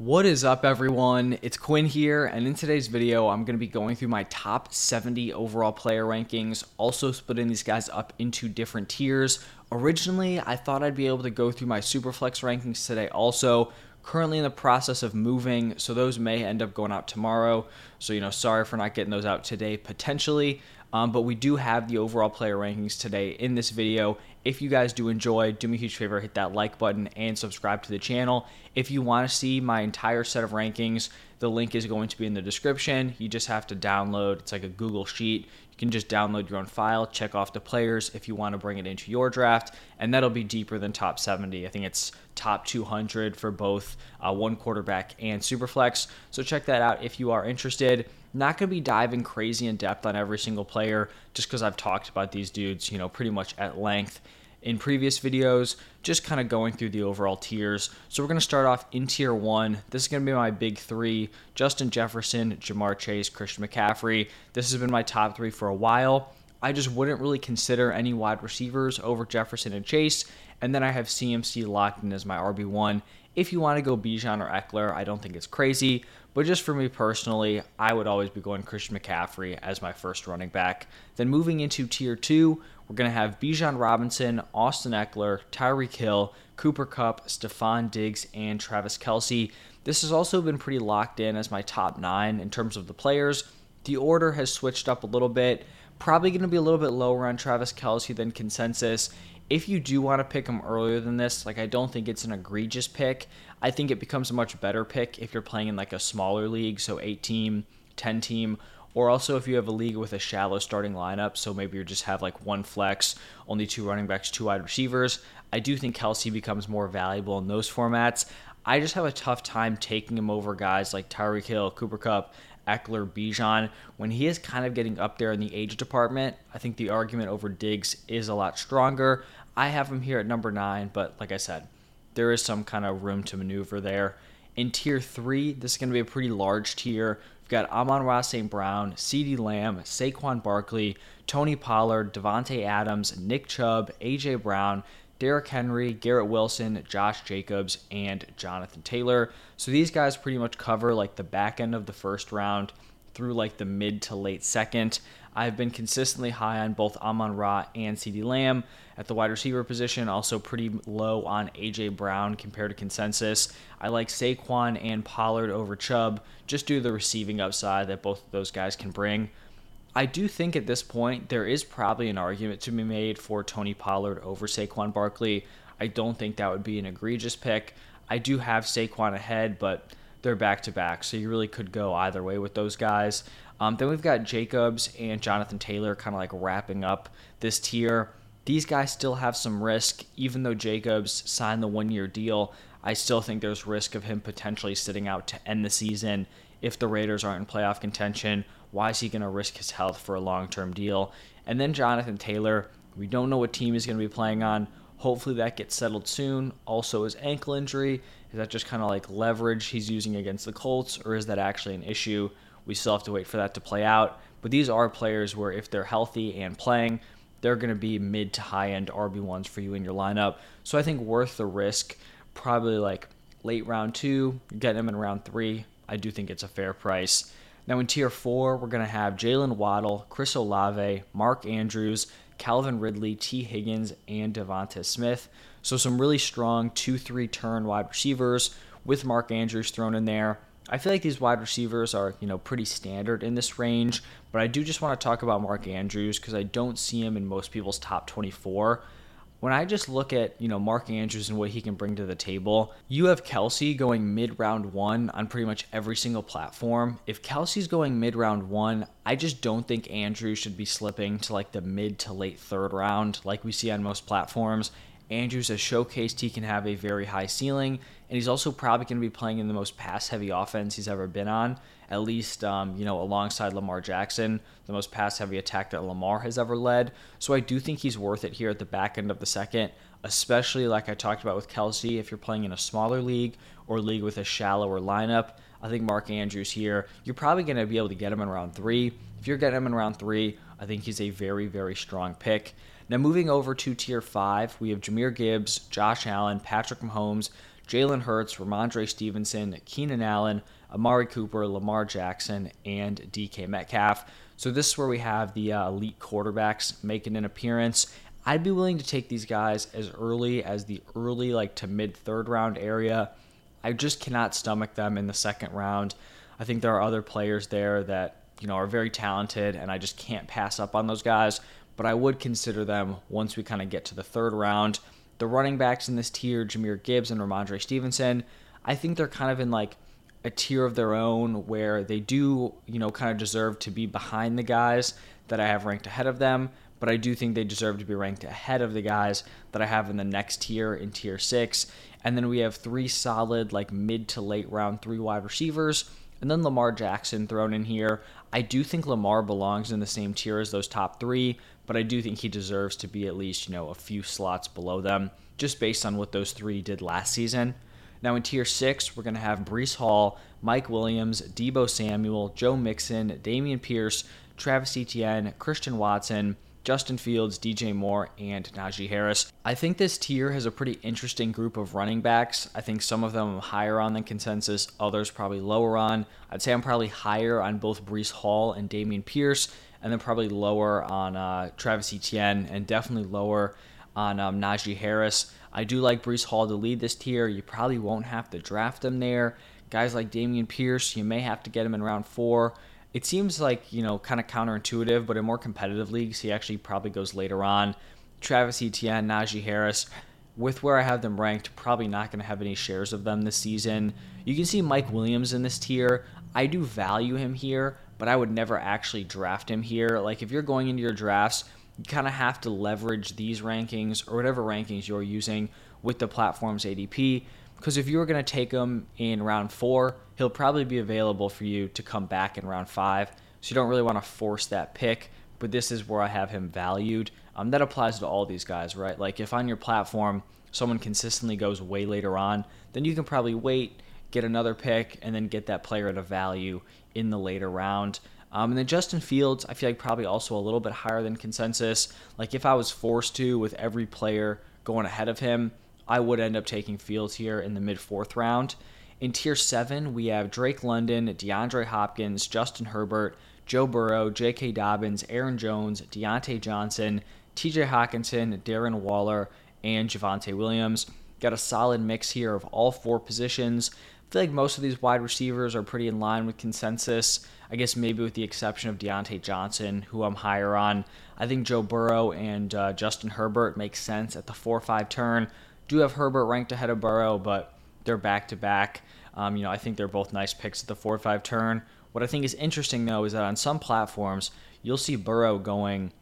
What is up, everyone? It's Quinn here, and in today's video, I'm going to be going through my top 70 overall player rankings, also splitting these guys up into different tiers. Originally, I thought I'd be able to go through my Superflex rankings today also. Currently in the process of moving, so those may end up going out tomorrow. So, you know, sorry for not getting those out today potentially. Um, but we do have the overall player rankings today in this video. If you guys do enjoy, do me a huge favor, hit that like button and subscribe to the channel. If you want to see my entire set of rankings, the link is going to be in the description. You just have to download, it's like a Google Sheet. Can just download your own file, check off the players if you want to bring it into your draft, and that'll be deeper than top 70. I think it's top 200 for both uh, one quarterback and Superflex. So check that out if you are interested. Not going to be diving crazy in depth on every single player just because I've talked about these dudes, you know, pretty much at length in previous videos, just kind of going through the overall tiers. So we're going to start off in tier one. This is going to be my big three Justin Jefferson, Ja'Marr Chase, Christian McCaffrey. This has been my top three for a while. I just wouldn't really consider any wide receivers over Jefferson and Chase. And then I have CMC locked in as my RB1. If you want to go Bijan or Ekeler, I don't think it's crazy. But just for me personally, I would always be going Christian McCaffrey as my first running back. Then moving into tier two, we're going to have Bijan Robinson, Austin Ekeler, Tyreek Hill, Cooper Kupp, Stefon Diggs, and Travis Kelce. This has also been pretty locked in as my top nine in terms of the players. The order has switched up a little bit. Probably going to be a little bit lower on Travis Kelce than consensus if you do want to pick him earlier than this, like I don't think it's an egregious pick. I think it becomes a much better pick if you're playing in like a smaller league, so 8 team, 10 team, or also if you have a league with a shallow starting lineup, so maybe you just have like one flex, only two running backs, two wide receivers. I do think Kelce becomes more valuable in those formats. I just have a tough time taking him over guys like Tyreek Hill, Cooper Kupp, Ekeler, Bijan. When he is kind of getting up there in the age department, I think the argument over Diggs is a lot stronger. I have him here at number nine, but like I said, there is some kind of room to maneuver there. In tier three, this is going to be a pretty large tier. Got Amon-Ra St. Brown, CeeDee Lamb, Saquon Barkley, Tony Pollard, Davante Adams, Nick Chubb, AJ Brown, Derrick Henry, Garrett Wilson, Josh Jacobs, and Jonathan Taylor. So these guys pretty much cover like the back end of the first round through like the mid to late second. I've been consistently high on both Amon Ra and CeeDee Lamb at the wide receiver position, also pretty low on AJ Brown compared to consensus. I like Saquon and Pollard over Chubb just due to the receiving upside that both of those guys can bring. I do think at this point there is probably an argument to be made for Tony Pollard over Saquon Barkley. I don't think that would be an egregious pick. I do have Saquon ahead, but they're back to back, so you really could go either way with those guys. Um, then we've got Jacobs and Jonathan Taylor kind of like wrapping up this tier. These guys still have some risk, even though Jacobs signed the one year deal. I still think there's risk of him potentially sitting out to end the season if the Raiders aren't in playoff contention. Why is he going to risk his health for a long term deal? And then Jonathan Taylor, we don't know what team he's going to be playing on. Hopefully that gets settled soon. Also, his ankle injury is that just kind of like leverage he's using against the Colts, or is that actually an issue? We still have to wait for that to play out. But these are players where if they're healthy and playing, they're going to be mid to high end RB1s for you in your lineup. So I think worth the risk, probably like late round two, getting them in round three. I do think it's a fair price. Now in tier four, we're going to have Jaylen Waddle, Chris Olave, Mark Andrews, Calvin Ridley, Tee Higgins, and Devonta Smith. So some really strong 2 3 turn wide receivers with Mark Andrews thrown in there. I feel like these wide receivers are, you know, pretty standard in this range, but I do just want to talk about Mark Andrews because I don't see him in most people's top 24 when I just look at, you know, Mark Andrews and what he can bring to the table, you have Kelce going mid round one on pretty much every single platform. If Kelce's going mid round one, I just don't think Andrews should be slipping to like the mid to late third round like we see on most platforms. Andrews has showcased he can have a very high ceiling, and he's also probably going to be playing in the most pass heavy offense he's ever been on, at least, um, you know, alongside Lamar Jackson, the most pass heavy attack that Lamar has ever led. So I do think he's worth it here at the back end of the second, especially like I talked about with Kelce. if you're playing in a smaller league or league with a shallower lineup. I think Mark Andrews here, you're probably going to be able to get him in round three. If you're getting him in round three, I think he's a very, very strong pick. Now, moving over to tier five, we have Jahmyr Gibbs, Josh Allen, Patrick Mahomes, Jalen Hurts, Rhamondre Stevenson, Keenan Allen, Amari Cooper, Lamar Jackson, and DK Metcalf. So this is where we have the uh, elite quarterbacks making an appearance. I'd be willing to take these guys as early as the early, like to mid third round area. I just cannot stomach them in the second round. I think there are other players there that you know are very talented, and I just can't pass up on those guys. But I would consider them once we kind of get to the third round. The running backs in this tier, Jahmyr Gibbs and Rhamondre Stevenson, I think they're kind of in like a tier of their own where they do, you know, kind of deserve to be behind the guys that I have ranked ahead of them, but I do think they deserve to be ranked ahead of the guys that I have in the next tier in tier six. And then we have three solid, like mid to late round three wide receivers. And then Lamar Jackson thrown in here. I do think Lamar belongs in the same tier as those top three, but I do think he deserves to be at least, you know, a few slots below them, just based on what those three did last season. Now in tier six, we're to have Breece Hall, Mike Williams, Deebo Samuel, Joe Mixon, Dameon Pierce, Travis Etienne, Christian Watson, Justin Fields, DJ Moore, and Najee Harris. I think this tier has a pretty interesting group of running backs. I think some of them higher on than consensus, others probably lower on. I'd say I'm probably higher on both Breece Hall and Dameon Pierce, and then probably lower on uh, Travis Etienne, and definitely lower on um, Najee Harris. I do like Breece Hall to lead this tier. You probably won't have to draft him there. Guys like Dameon Pierce, you may have to get him in round four it seems like you know kind of counterintuitive, but in more competitive leagues, he actually probably goes later on. Travis Etienne, Najee Harris, with where I have them ranked, probably not going to have any shares of them this season. You can see Mike Williams in this tier. I do value him here, but I would never actually draft him here. Like if you're going into your drafts, you kind of have to leverage these rankings or whatever rankings you're using with the platform's ADP because if you were going to take him in round four, he'll probably be available for you to come back in round five. So you don't really want to force that pick. But this is where I have him valued. Um, that applies to all these guys, right? Like if on your platform someone consistently goes way later on, then you can probably wait, get another pick, and then get that player at a value in the later round. Um, and then Justin Fields, I feel like probably also a little bit higher than consensus. Like if I was forced to with every player going ahead of him, I would end up taking Fields here in the mid fourth round. In tier seven, we have Drake London, DeAndre Hopkins, Justin Herbert, Joe Burrow, J.K. Dobbins, Aaron Jones, Diontae Johnson, T.J. Hockenson, Darren Waller, and Javonte Williams. Got a solid mix here of all four positions. I feel like most of these wide receivers are pretty in line with consensus. I guess maybe with the exception of Diontae Johnson, who I'm higher on. I think Joe Burrow and uh, Justin Herbert make sense at the 4 5 turn do have Herbert ranked ahead of Burrow, but they're back to back. Um, you know, I think they're both nice picks at the four five turn. What I think is interesting though is that on some platforms you'll see Burrow going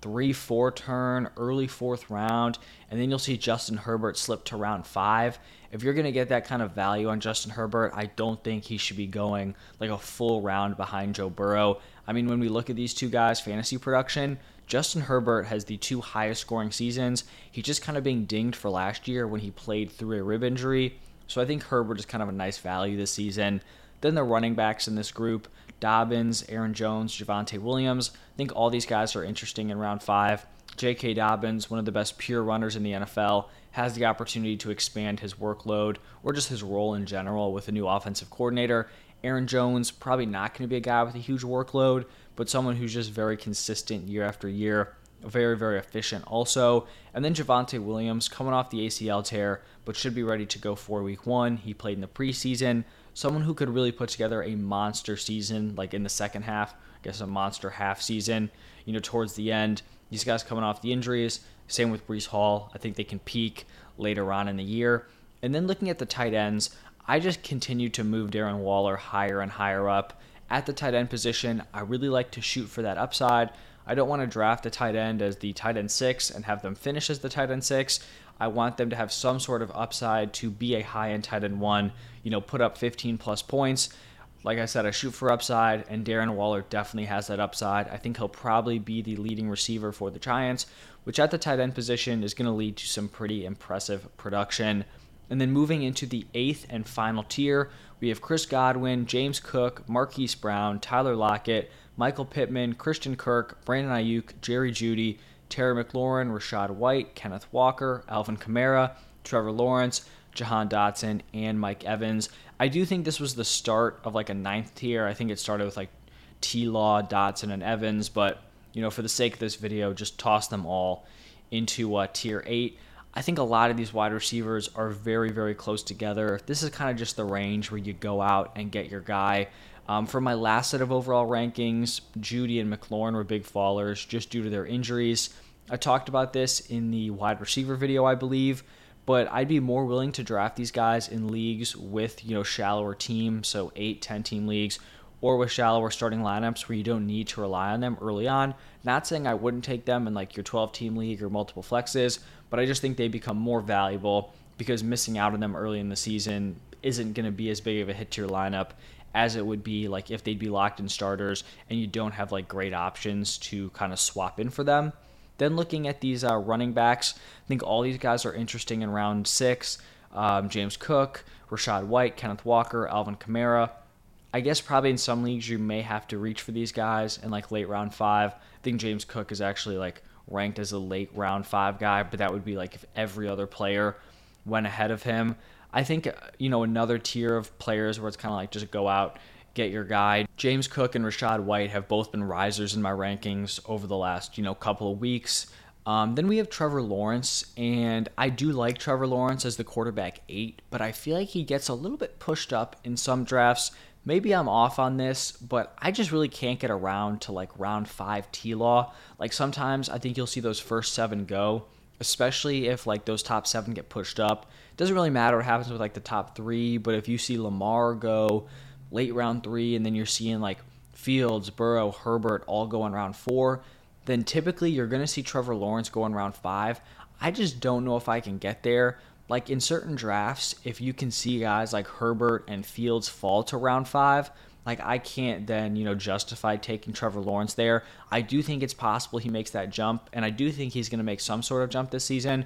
three four turn, early fourth round, and then you'll see Justin Herbert slip to round five. If you're gonna get that kind of value on Justin Herbert, I don't think he should be going like a full round behind Joe Burrow. I mean, when we look at these two guys' fantasy production, Justin Herbert has the two highest scoring seasons. He's just kind of being dinged for last year when he played through a rib injury. So I think Herbert is kind of a nice value this season. Then the running backs in this group Dobbins, Aaron Jones, Javonte Williams. I think all these guys are interesting in round five. J.K. Dobbins, one of the best pure runners in the NFL, has the opportunity to expand his workload or just his role in general with a new offensive coordinator. Aaron Jones, probably not going to be a guy with a huge workload, but someone who's just very consistent year after year, very, very efficient also. And then Javonte Williams coming off the ACL tear, but should be ready to go for week one. He played in the preseason. Someone who could really put together a monster season, like in the second half, I guess a monster half season, you know, towards the end. These guys coming off the injuries. Same with Breece Hall. I think they can peak later on in the year. And then looking at the tight ends, I just continue to move Darren Waller higher and higher up at the tight end position. I really like to shoot for that upside. I don't want to draft a tight end as the tight end six and have them finish as the tight end six. I want them to have some sort of upside to be a high end tight end one, you know, put up 15 plus points. Like I said, I shoot for upside, and Darren Waller definitely has that upside. I think he'll probably be the leading receiver for the Giants, which at the tight end position is going to lead to some pretty impressive production. And then moving into the eighth and final tier, we have Chris Godwin, James Cook, Marquise Brown, Tyler Lockett, Michael Pittman, Christian Kirk, Brandon Aiyuk, Jerry Jeudy, Terry McLaurin, Rachaad White, Kenneth Walker, Alvin Kamara, Trevor Lawrence, Jahan Dotson, and Mike Evans. I do think this was the start of like a ninth tier. I think it started with like T Law, Dotson, and Evans, but you know, for the sake of this video, just toss them all into uh, tier eight. I think a lot of these wide receivers are very, very close together. This is kind of just the range where you go out and get your guy. Um, for my last set of overall rankings, Jeudy and McLaurin were big fallers just due to their injuries. I talked about this in the wide receiver video, I believe, but I'd be more willing to draft these guys in leagues with, you know, shallower teams, so 8, 10 team leagues, or with shallower starting lineups where you don't need to rely on them early on. Not saying I wouldn't take them in like your 12 team league or multiple flexes, but I just think they become more valuable because missing out on them early in the season isn't going to be as big of a hit to your lineup as it would be like if they'd be locked in starters and you don't have like great options to kind of swap in for them. Then looking at these uh, running backs, I think all these guys are interesting in round six. Um, James Cook, Rachaad White, Kenneth Walker, Alvin Kamara. I guess probably in some leagues you may have to reach for these guys in like late round five. I think James Cook is actually like ranked as a late round five guy, but that would be like if every other player went ahead of him. I think, uh, you know, another tier of players where it's kind of like just go out, get your guy. James Cook and Rachaad White have both been risers in my rankings over the last, you know, couple of weeks. Um, then we have Trevor Lawrence, and I do like Trevor Lawrence as the quarterback eight, but I feel like he gets a little bit pushed up in some drafts. Maybe I'm off on this, but I just really can't get around to like round five T Law. Like sometimes I think you'll see those first seven go, especially if like those top seven get pushed up. Doesn't really matter what happens with like the top three, but if you see Lamar go late round three and then you're seeing like Fields, Burrow, Herbert all go in round four, then typically you're going to see Trevor Lawrence go in round five. I just don't know if I can get there. Like in certain drafts, if you can see guys like Herbert and Fields fall to round five, like I can't then, you know, justify taking Trevor Lawrence there. I do think it's possible he makes that jump, and I do think he's going to make some sort of jump this season.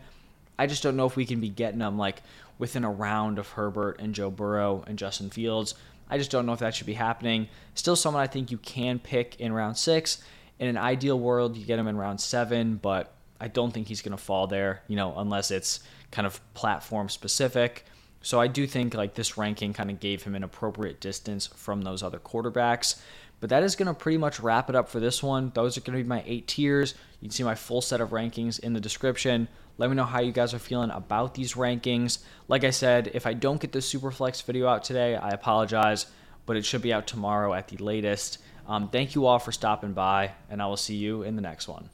I just don't know if we can be getting them like within a round of Herbert and Joe Burrow and Justin Fields. I just don't know if that should be happening. Still, someone I think you can pick in round six. In an ideal world, you get him in round seven, but I don't think he's going to fall there, you know, unless it's kind of platform specific. So I do think like this ranking kind of gave him an appropriate distance from those other quarterbacks. But that is going to pretty much wrap it up for this one. Those are going to be my eight tiers. You can see my full set of rankings in the description. Let me know how you guys are feeling about these rankings. Like I said, if I don't get the Superflex video out today, I apologize, but it should be out tomorrow at the latest. Um, thank you all for stopping by, and I will see you in the next one.